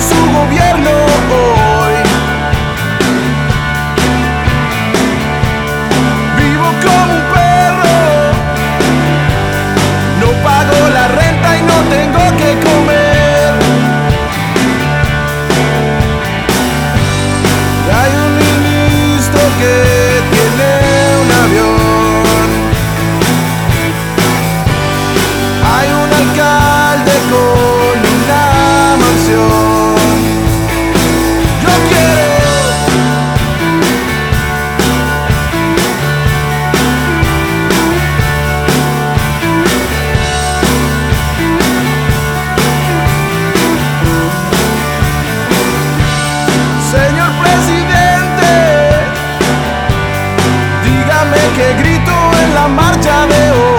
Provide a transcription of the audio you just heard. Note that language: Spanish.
so la marcha de hoy.